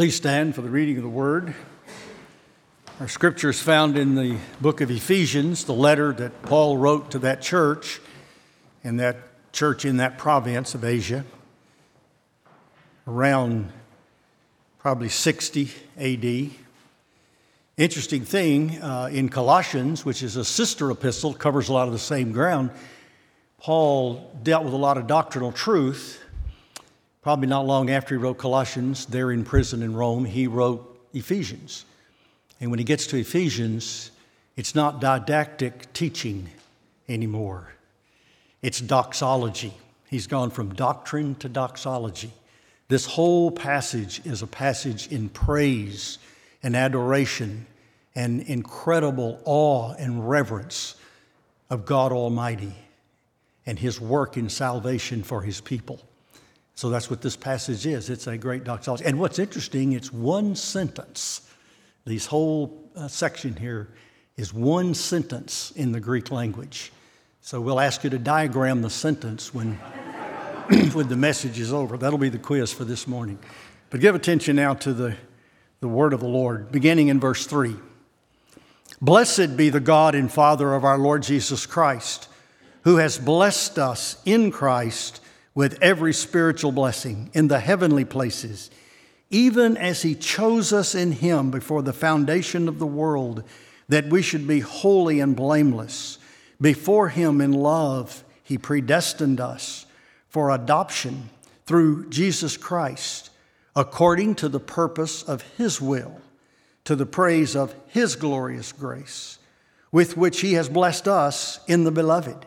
Please stand for the reading of the word. Our scripture is found in the book of Ephesians, the letter that Paul wrote to that church and that church in that province of Asia around probably 60 AD. Interesting thing uh, in Colossians, which is a sister epistle, covers a lot of the same ground. Paul dealt with a lot of doctrinal truth Probably not long after he wrote Colossians, there in prison in Rome, he wrote Ephesians. And when he gets to Ephesians, it's not didactic teaching anymore, it's doxology. He's gone from doctrine to doxology. This whole passage is a passage in praise and adoration and incredible awe and reverence of God Almighty and His work in salvation for His people. So that's what this passage is. It's a great doxology. And what's interesting, it's one sentence. This whole uh, section here is one sentence in the Greek language. So we'll ask you to diagram the sentence when, when the message is over. That'll be the quiz for this morning. But give attention now to the, the word of the Lord, beginning in verse 3. Blessed be the God and Father of our Lord Jesus Christ, who has blessed us in Christ with every spiritual blessing in the heavenly places, even as He chose us in Him before the foundation of the world, that we should be holy and blameless. Before Him in love, He predestined us for adoption through Jesus Christ, according to the purpose of His will, to the praise of His glorious grace, with which He has blessed us in the Beloved.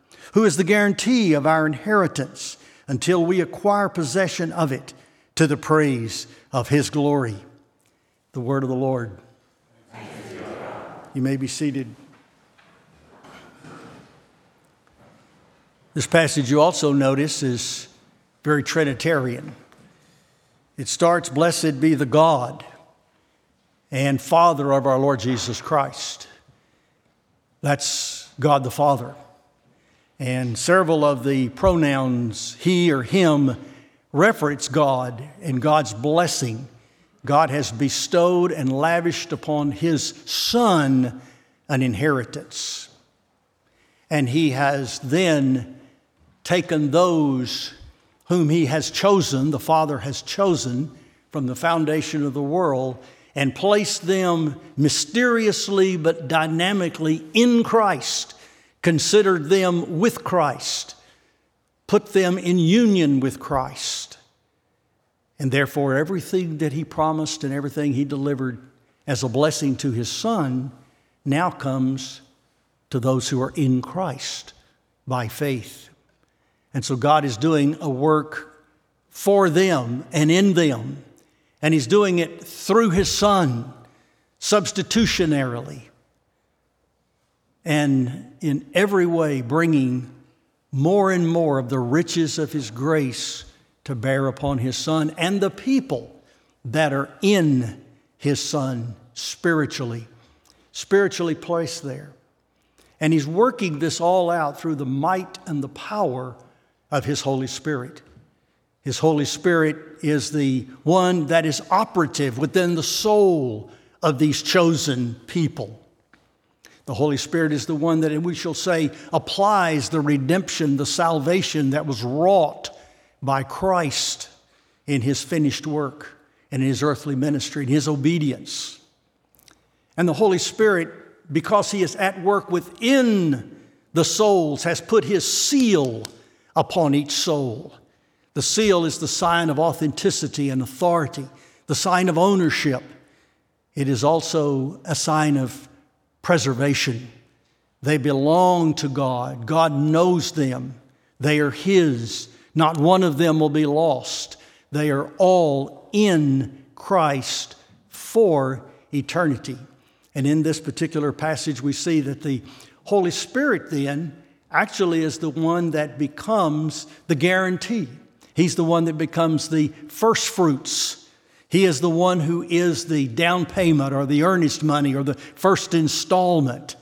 who is the guarantee of our inheritance until we acquire possession of it to the praise of His glory. The word of the Lord. You may be seated. This passage you also notice is very Trinitarian. It starts, Blessed be the God and Father of our Lord Jesus Christ. That's God the Father. And several of the pronouns he or him reference God and God's blessing. God has bestowed and lavished upon his son an inheritance. And he has then taken those whom he has chosen, the Father has chosen from the foundation of the world, and placed them mysteriously but dynamically in Christ considered them with Christ, put them in union with Christ. And therefore, everything that he promised and everything he delivered as a blessing to his son now comes to those who are in Christ by faith. And so God is doing a work for them and in them, and he's doing it through his son substitutionarily and in every way bringing more and more of the riches of His grace to bear upon His Son and the people that are in His Son spiritually, spiritually placed there. And He's working this all out through the might and the power of His Holy Spirit. His Holy Spirit is the one that is operative within the soul of these chosen people. The Holy Spirit is the one that we shall say applies the redemption, the salvation that was wrought by Christ in his finished work and in his earthly ministry, in his obedience. And the Holy Spirit, because He is at work within the souls, has put His seal upon each soul. The seal is the sign of authenticity and authority, the sign of ownership. It is also a sign of preservation. They belong to God. God knows them. They are His. Not one of them will be lost. They are all in Christ for eternity. And in this particular passage, we see that the Holy Spirit then actually is the one that becomes the guarantee. He's the one that becomes the first fruits. He is the one who is the down payment or the earnest money or the first installment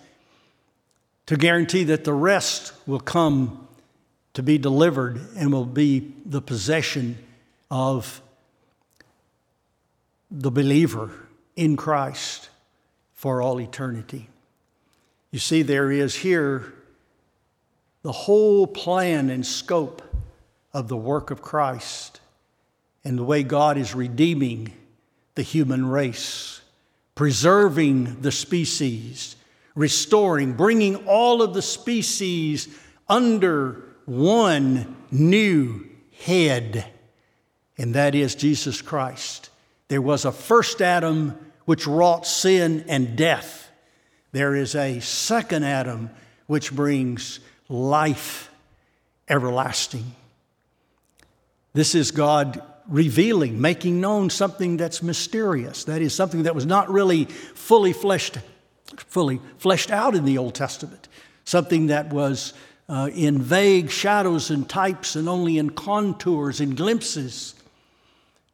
to guarantee that the rest will come to be delivered and will be the possession of the believer in Christ for all eternity. You see, there is here the whole plan and scope of the work of Christ and the way God is redeeming the human race, preserving the species, restoring, bringing all of the species under one new head, and that is Jesus Christ. There was a first Adam which wrought sin and death. There is a second Adam which brings life everlasting. This is God revealing, making known something that's mysterious. That is something that was not really fully fleshed, fully fleshed out in the Old Testament. Something that was uh, in vague shadows and types and only in contours and glimpses.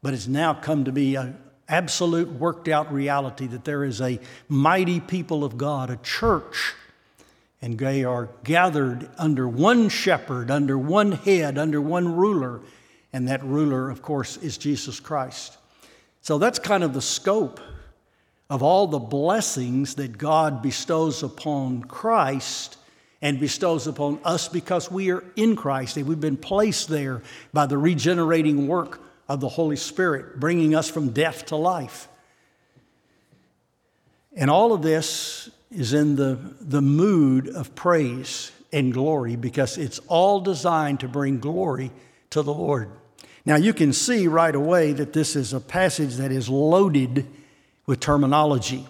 But it's now come to be an absolute worked out reality that there is a mighty people of God, a church and they are gathered under one shepherd, under one head, under one ruler, and that ruler, of course, is Jesus Christ. So that's kind of the scope of all the blessings that God bestows upon Christ and bestows upon us because we are in Christ and we've been placed there by the regenerating work of the Holy Spirit, bringing us from death to life. And all of this is in the, the mood of praise and glory because it's all designed to bring glory to the Lord. Now, you can see right away that this is a passage that is loaded with terminology.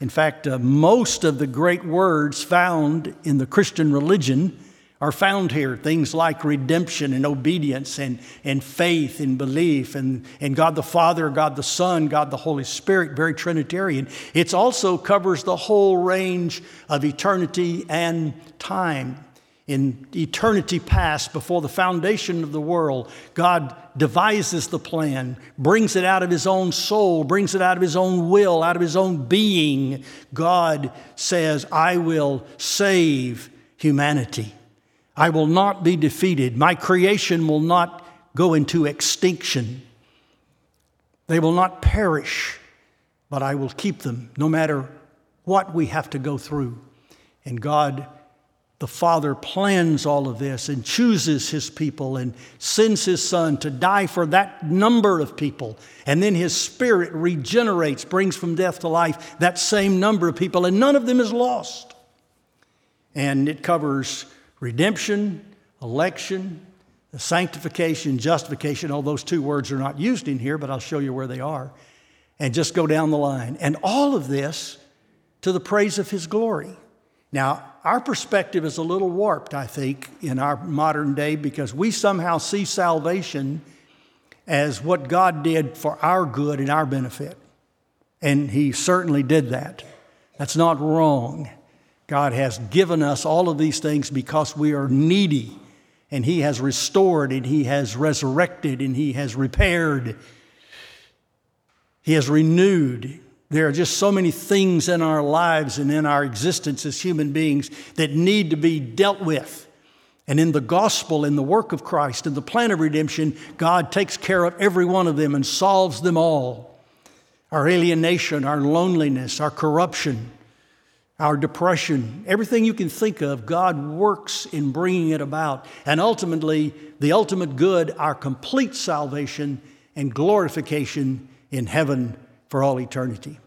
In fact, uh, most of the great words found in the Christian religion are found here things like redemption and obedience and, and faith and belief and, and God the Father, God the Son, God the Holy Spirit, very Trinitarian. It also covers the whole range of eternity and time. In eternity past, before the foundation of the world, God devises the plan, brings it out of His own soul, brings it out of His own will, out of His own being. God says, I will save humanity. I will not be defeated. My creation will not go into extinction. They will not perish, but I will keep them no matter what we have to go through. And God, the Father, plans all of this and chooses His people and sends His Son to die for that number of people. And then His Spirit regenerates, brings from death to life that same number of people, and none of them is lost. And it covers redemption, election, sanctification, justification. All those two words are not used in here, but I'll show you where they are. And just go down the line. And all of this to the praise of His glory. Now, our perspective is a little warped, I think, in our modern day because we somehow see salvation as what God did for our good and our benefit. And He certainly did that. That's not wrong. God has given us all of these things because we are needy, and He has restored, and He has resurrected, and He has repaired. He has renewed. There are just so many things in our lives and in our existence as human beings that need to be dealt with. And in the gospel, in the work of Christ, in the plan of redemption, God takes care of every one of them and solves them all. Our alienation, our loneliness, our corruption, our depression, everything you can think of, God works in bringing it about. And ultimately, the ultimate good, our complete salvation and glorification in heaven for all eternity.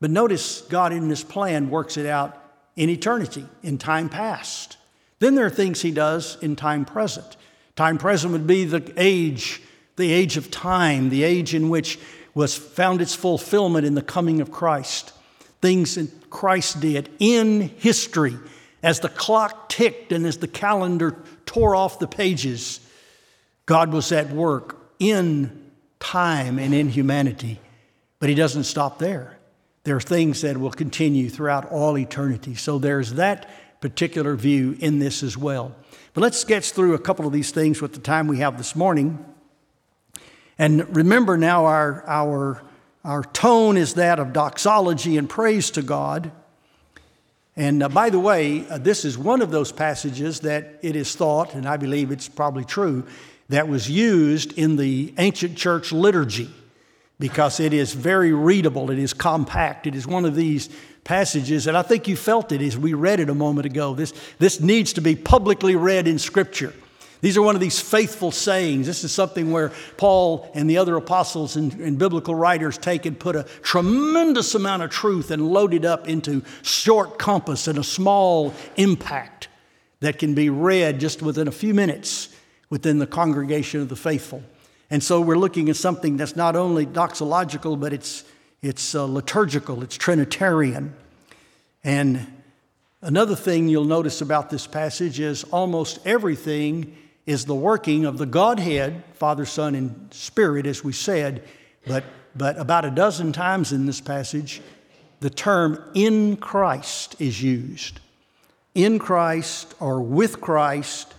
But notice God in this plan works it out in eternity, in time past. Then there are things he does in time present. Time present would be the age, the age of time, the age in which was found its fulfillment in the coming of Christ. Things that Christ did in history as the clock ticked and as the calendar tore off the pages. God was at work in time and in humanity, but He doesn't stop there. There are things that will continue throughout all eternity. So there's that particular view in this as well. But let's sketch through a couple of these things with the time we have this morning. And remember now, our, our, our tone is that of doxology and praise to God. And uh, by the way, uh, this is one of those passages that it is thought, and I believe it's probably true, that was used in the ancient church liturgy because it is very readable, it is compact, it is one of these passages, and I think you felt it as we read it a moment ago. This, this needs to be publicly read in Scripture. These are one of these faithful sayings. This is something where Paul and the other apostles and, and, biblical writers take and put a tremendous amount of truth and load it up into short compass and a small impact that can be read just within a few minutes within the congregation of the faithful. And so we're looking at something that's not only doxological, but it's, it's uh, liturgical, it's Trinitarian. And another thing you'll notice about this passage is almost everything is the working of the Godhead, Father, Son, and Spirit, as we said, but, but about a dozen times in this passage, the term in Christ is used. In Christ, or with Christ,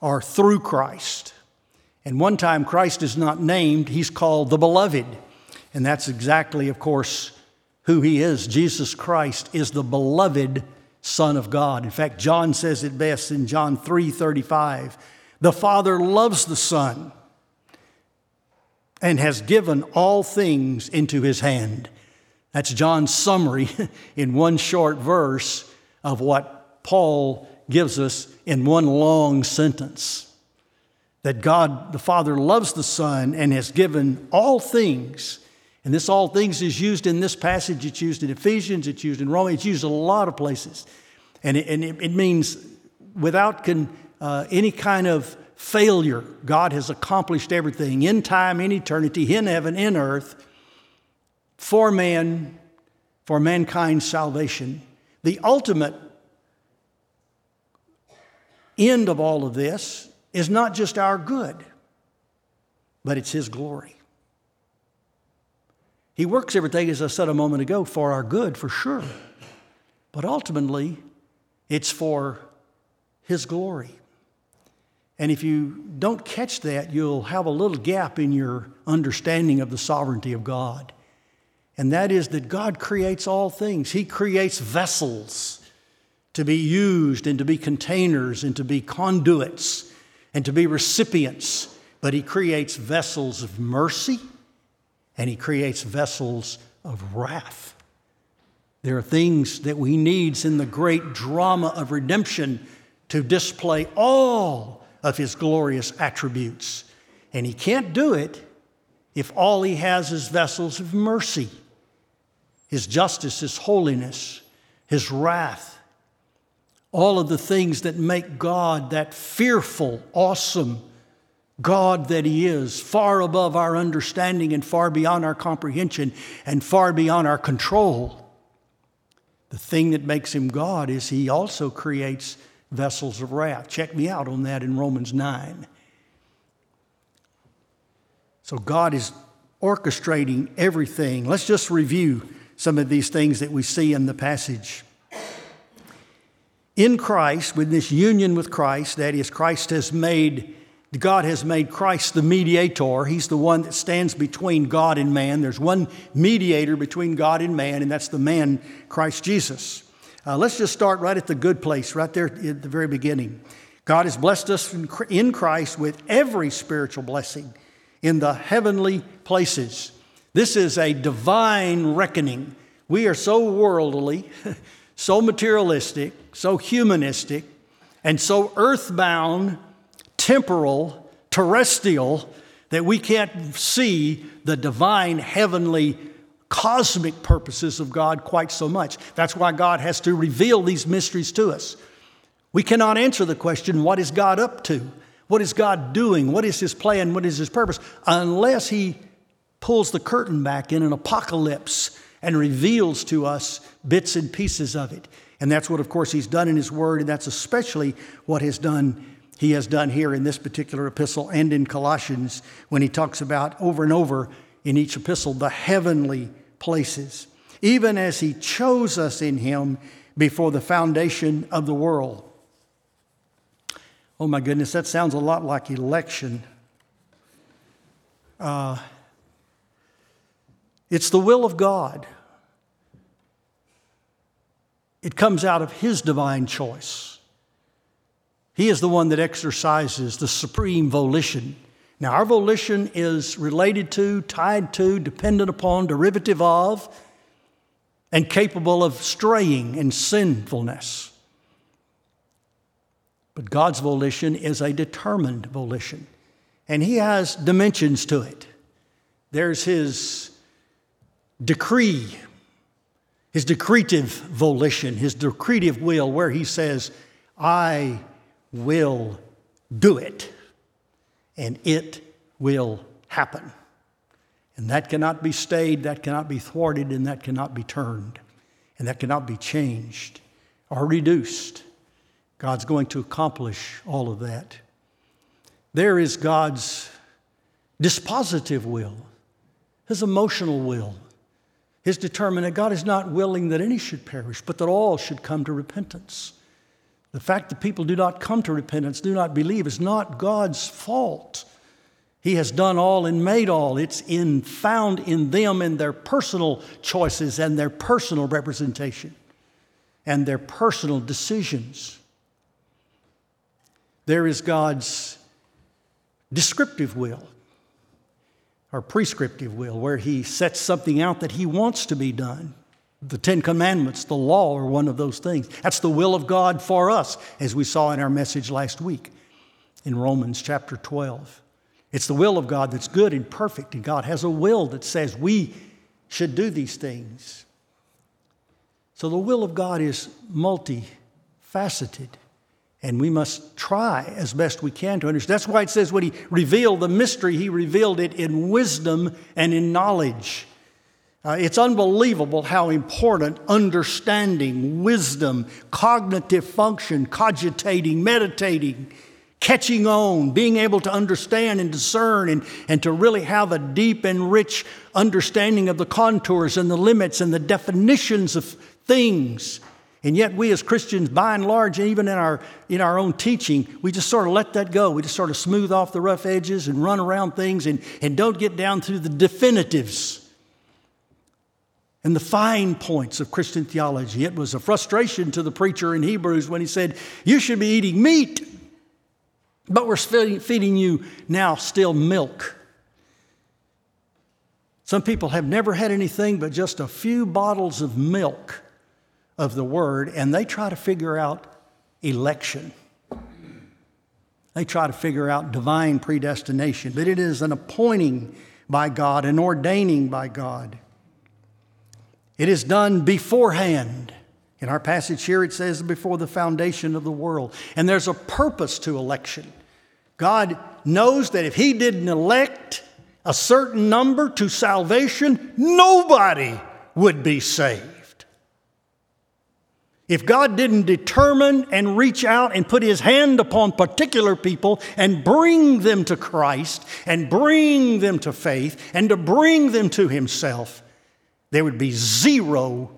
or through Christ. And one time Christ is not named, he's called the Beloved. And that's exactly, of course, who he is. Jesus Christ is the beloved Son of God. In fact, John says it best in John 3 35. The Father loves the Son and has given all things into his hand. That's John's summary in one short verse of what Paul gives us in one long sentence that God the Father loves the Son and has given all things. And this all things is used in this passage, it's used in Ephesians, it's used in Romans, it's used in a lot of places. And it, and it, it means without con, uh, any kind of failure, God has accomplished everything in time, in eternity, in heaven, in earth, for man, for mankind's salvation. The ultimate end of all of this is not just our good, but it's His glory. He works everything, as I said a moment ago, for our good, for sure. But ultimately, it's for His glory. And if you don't catch that, you'll have a little gap in your understanding of the sovereignty of God. And that is that God creates all things, He creates vessels to be used and to be containers and to be conduits and to be recipients, but He creates vessels of mercy and He creates vessels of wrath. There are things that we need in the great drama of redemption to display all of His glorious attributes. And He can't do it if all He has is vessels of mercy. His justice, His holiness, His wrath, all of the things that make God that fearful, awesome God that He is, far above our understanding and far beyond our comprehension and far beyond our control. The thing that makes Him God is He also creates vessels of wrath. Check me out on that in Romans 9. So God is orchestrating everything. Let's just review some of these things that we see in the passage in Christ, with this union with Christ, that is, Christ has made, God has made Christ the mediator. He's the one that stands between God and man. There's one mediator between God and man, and that's the man, Christ Jesus. Uh, let's just start right at the good place, right there at the very beginning. God has blessed us in Christ with every spiritual blessing in the heavenly places. This is a divine reckoning. We are so worldly. so materialistic, so humanistic, and so earthbound, temporal, terrestrial that we can't see the divine heavenly cosmic purposes of God quite so much. That's why God has to reveal these mysteries to us. We cannot answer the question, what is God up to? What is God doing? What is His plan? What is His purpose? Unless He pulls the curtain back in an apocalypse and reveals to us bits and pieces of it. And that's what, of course, He's done in His Word, and that's especially what has done, He has done here in this particular epistle and in Colossians when He talks about over and over in each epistle the heavenly places, even as He chose us in Him before the foundation of the world Oh my goodness, that sounds a lot like election. Uh, it's the will of God. It comes out of His divine choice. He is the one that exercises the supreme volition. Now, our volition is related to, tied to, dependent upon, derivative of, and capable of straying and sinfulness. But God's volition is a determined volition, and He has dimensions to it. There's His decree, His decretive volition, His decretive will, where He says, I will do it, and it will happen. And that cannot be stayed, that cannot be thwarted, and that cannot be turned, and that cannot be changed or reduced. God's going to accomplish all of that. There is God's dispositive will, his emotional will, his determination. God is not willing that any should perish, but that all should come to repentance. The fact that people do not come to repentance, do not believe, is not God's fault. He has done all and made all. It's in, found in them and their personal choices and their personal representation and their personal decisions. There is God's descriptive will or prescriptive will, where He sets something out that He wants to be done. The Ten Commandments, the law, are one of those things. That's the will of God for us, as we saw in our message last week in Romans chapter 12. It's the will of God that's good and perfect, and God has a will that says we should do these things. So the will of God is multifaceted. And we must try as best we can to understand. That's why it says when he revealed the mystery, he revealed it in wisdom and in knowledge. Uh, it's unbelievable how important understanding, wisdom, cognitive function, cogitating, meditating, catching on, being able to understand and discern, and, and to really have a deep and rich understanding of the contours and the limits and the definitions of things and yet, we as Christians, by and large, even in our, in our own teaching, we just sort of let that go. We just sort of smooth off the rough edges and run around things and, and don't get down to the definitives and the fine points of Christian theology. It was a frustration to the preacher in Hebrews when he said, You should be eating meat, but we're feeding you now still milk. Some people have never had anything but just a few bottles of milk of the word and they try to figure out election. They try to figure out divine predestination, but it is an appointing by God, an ordaining by God. It is done beforehand. In our passage here, it says before the foundation of the world. And there's a purpose to election. God knows that if He didn't elect a certain number to salvation, nobody would be saved. If God didn't determine and reach out and put his hand upon particular people and bring them to Christ and bring them to faith and to bring them to himself, there would be zero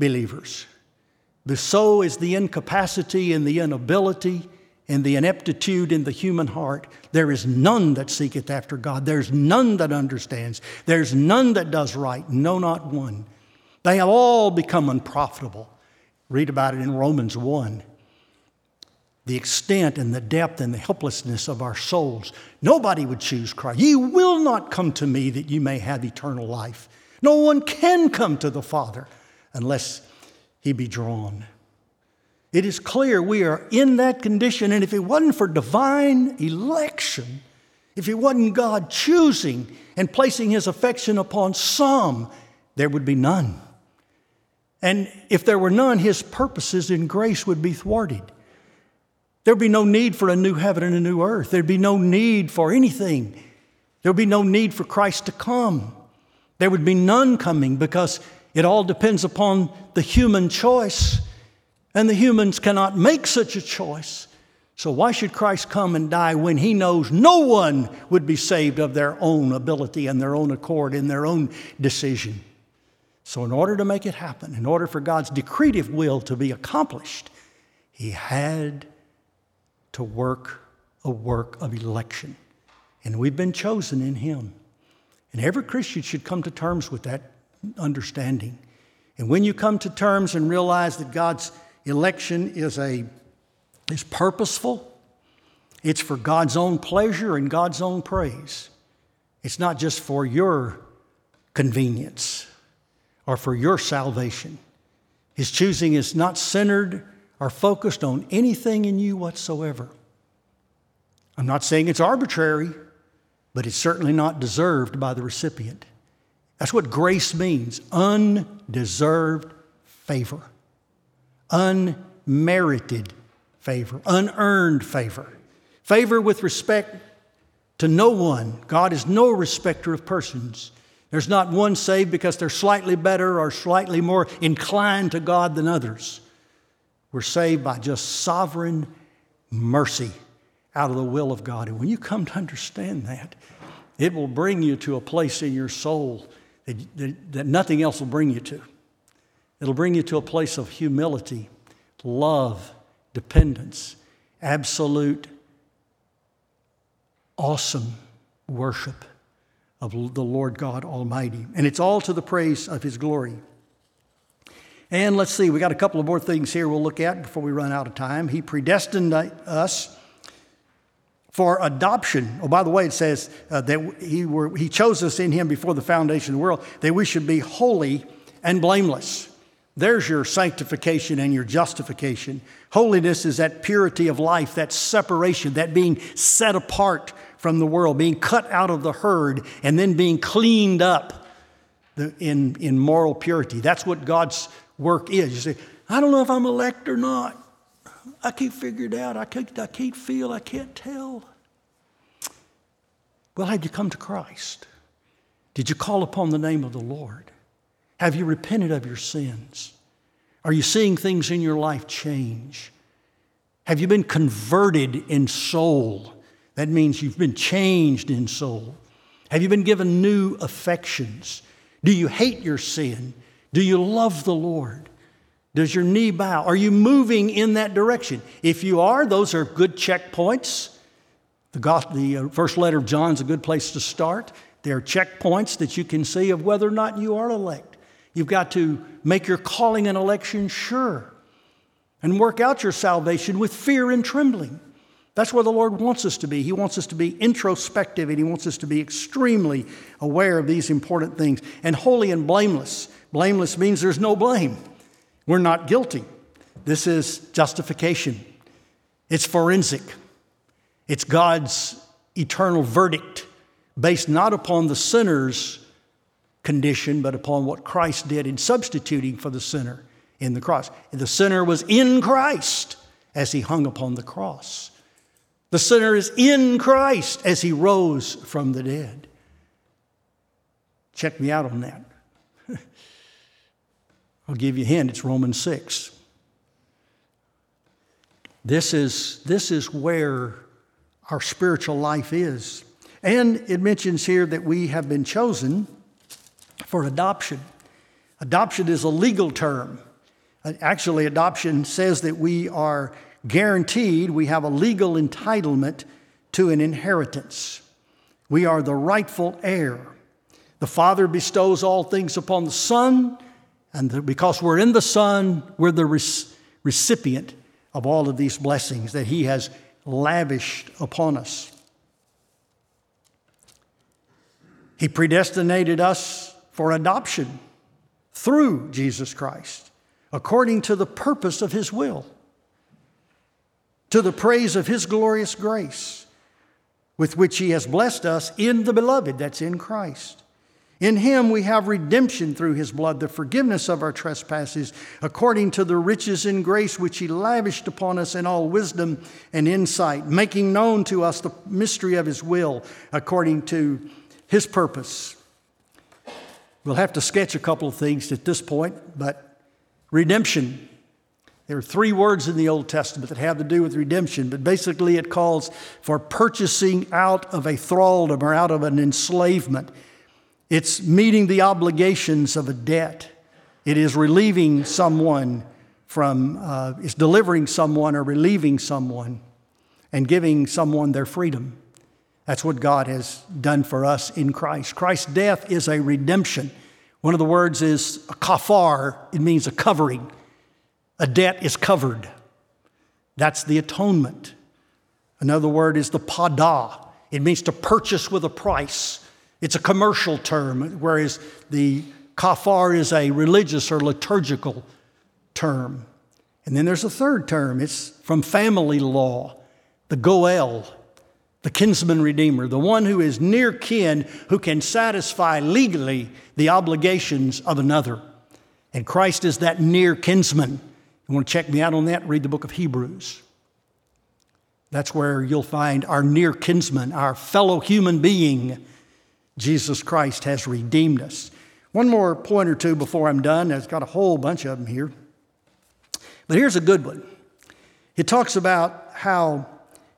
believers. The so is the incapacity and the inability and the ineptitude in the human heart. There is none that seeketh after God. There's none that understands. There's none that does right. No, not one. They have all become unprofitable. Read about it in Romans 1. The extent and the depth and the helplessness of our souls. Nobody would choose Christ. Ye will not come to me that you may have eternal life. No one can come to the Father unless he be drawn. It is clear we are in that condition, and if it wasn't for divine election, if it wasn't God choosing and placing his affection upon some there would be none. And if there were none, his purposes in grace would be thwarted. There'd be no need for a new heaven and a new earth. There'd be no need for anything. There'd be no need for Christ to come. There would be none coming because it all depends upon the human choice, and the humans cannot make such a choice. So, why should Christ come and die when he knows no one would be saved of their own ability and their own accord in their own decision? So, in order to make it happen, in order for God's decretive will to be accomplished, he had to work a work of election. And we've been chosen in him. And every Christian should come to terms with that understanding. And when you come to terms and realize that God's election is a is purposeful. It's for God's own pleasure and God's own praise. It's not just for your convenience or for your salvation. His choosing is not centered or focused on anything in you whatsoever. I'm not saying it's arbitrary, but it's certainly not deserved by the recipient. That's what grace means undeserved favor, unmerited favor, unearned favor, favor with respect to no one. God is no respecter of persons. There's not one saved because they're slightly better or slightly more inclined to God than others. We're saved by just sovereign mercy out of the will of God. And when you come to understand that, it will bring you to a place in your soul that, that, that nothing else will bring you to. It'll bring you to a place of humility, love, dependence, absolute, awesome worship of the Lord God Almighty. And it's all to the praise of His glory. And let's see, we got a couple of more things here we'll look at before we run out of time. He predestined us for adoption. Oh, by the way, it says uh, that he, were, he chose us in Him before the foundation of the world, that we should be holy and blameless. There's your sanctification and your justification. Holiness is that purity of life, that separation, that being set apart from the world, being cut out of the herd, and then being cleaned up in, in moral purity. That's what God's work is. You say, I don't know if I'm elect or not. I can't figure it out. I can't, I can't feel. I can't tell. Well, had you come to Christ? Did you call upon the name of the Lord? Have you repented of your sins? Are you seeing things in your life change? Have you been converted in soul? That means you've been changed in soul. Have you been given new affections? Do you hate your sin? Do you love the Lord? Does your knee bow? Are you moving in that direction? If you are, those are good checkpoints. The, the uh, first letter of John is a good place to start. There are checkpoints that you can see of whether or not you are elect. You've got to make your calling and election sure and work out your salvation with fear and trembling. That's where the Lord wants us to be. He wants us to be introspective and He wants us to be extremely aware of these important things. And holy and blameless. Blameless means there's no blame. We're not guilty. This is justification, it's forensic, it's God's eternal verdict based not upon the sinner's condition, but upon what Christ did in substituting for the sinner in the cross. The sinner was in Christ as he hung upon the cross. The sinner is in Christ as he rose from the dead. Check me out on that. I'll give you a hint it's Romans 6. This is, this is where our spiritual life is. And it mentions here that we have been chosen for adoption. Adoption is a legal term. Uh, actually, adoption says that we are guaranteed, we have a legal entitlement to an inheritance. We are the rightful heir. The Father bestows all things upon the Son, and because we're in the Son, we're the recipient of all of these blessings that He has lavished upon us. He predestinated us for adoption through Jesus Christ, according to the purpose of His will, to the praise of His glorious grace, with which He has blessed us in the beloved, that's in Christ. In him we have redemption through his blood, the forgiveness of our trespasses, according to the riches in grace which he lavished upon us in all wisdom and insight, making known to us the mystery of his will, according to his purpose. We'll have to sketch a couple of things at this point, but redemption. There are three words in the Old Testament that have to do with redemption, but basically it calls for purchasing out of a thraldom or out of an enslavement. It's meeting the obligations of a debt. It is relieving someone from, uh, it's delivering someone or relieving someone and giving someone their freedom. That's what God has done for us in Christ. Christ's death is a redemption. One of the words is a kafar, it means a covering. A debt is covered. That's the atonement. Another word is the pada, it means to purchase with a price. It's a commercial term, whereas the kafar is a religious or liturgical term. And then there's a third term. It's from family law, the goel, the kinsman redeemer, the one who is near kin who can satisfy legally the obligations of another. And Christ is that near kinsman. You want to check me out on that? Read the book of Hebrews. That's where you'll find our near kinsman, our fellow human being Jesus Christ has redeemed us. One more point or two before I'm done. I've got a whole bunch of them here. But here's a good one. It talks about how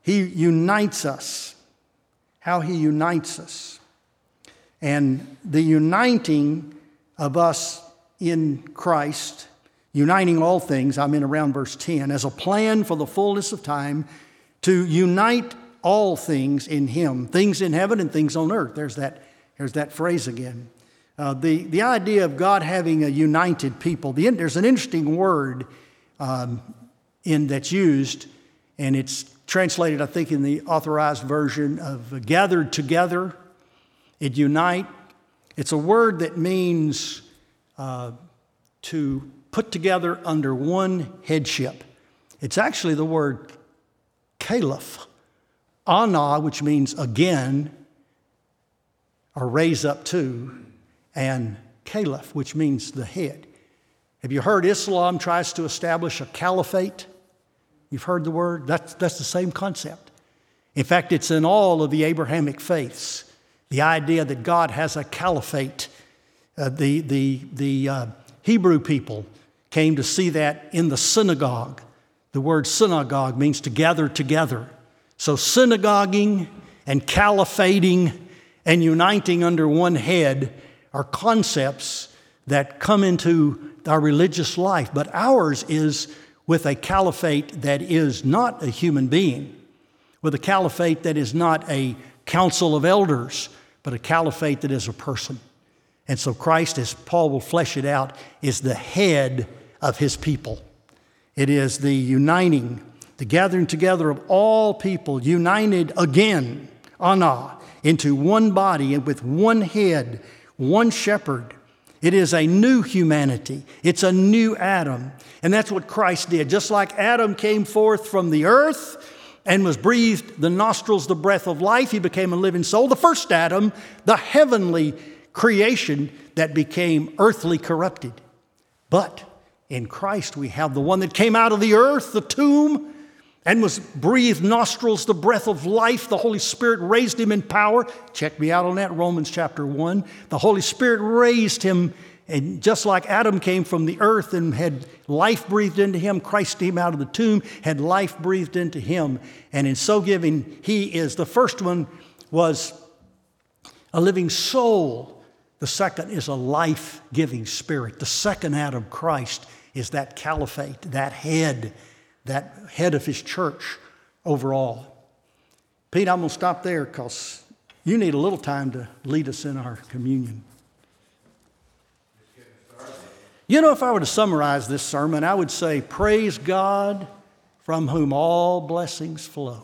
he unites us, how he unites us. And the uniting of us in Christ, uniting all things, I'm in around verse 10, as a plan for the fullness of time to unite all things in him, things in heaven and things on earth. There's that there's that phrase again. Uh, the, the idea of God having a united people, the, there's an interesting word um, in, that's used, and it's translated, I think, in the authorized version of gathered together. It unite. It's a word that means uh, to put together under one headship. It's actually the word caliph, ana, which means again, or raise up to, and caliph, which means the head. Have you heard Islam tries to establish a caliphate? You've heard the word? That's, that's the same concept. In fact, it's in all of the Abrahamic faiths the idea that God has a caliphate. Uh, the the, the uh, Hebrew people came to see that in the synagogue. The word synagogue means to gather together. So, synagoguing and caliphating and uniting under one head are concepts that come into our religious life, but ours is with a caliphate that is not a human being, with a caliphate that is not a council of elders, but a caliphate that is a person. And so Christ, as Paul will flesh it out, is the head of his people. It is the uniting, the gathering together of all people, united again, ana, into one body and with one head, one shepherd. It is a new humanity. It's a new Adam. And that's what Christ did. Just like Adam came forth from the earth and was breathed the nostrils, the breath of life, he became a living soul. The first Adam, the heavenly creation that became earthly corrupted. But in Christ, we have the one that came out of the earth, the tomb, and was breathed nostrils the breath of life. The Holy Spirit raised him in power. Check me out on that, Romans chapter 1. The Holy Spirit raised him, and just like Adam came from the earth and had life breathed into him, Christ came out of the tomb, had life breathed into him. And in so giving, he is the first one was a living soul. The second is a life giving spirit. The second Adam, Christ, is that caliphate, that head that head of his church overall. Pete, I'm going to stop there because you need a little time to lead us in our communion. You know, if I were to summarize this sermon, I would say, Praise God from whom all blessings flow.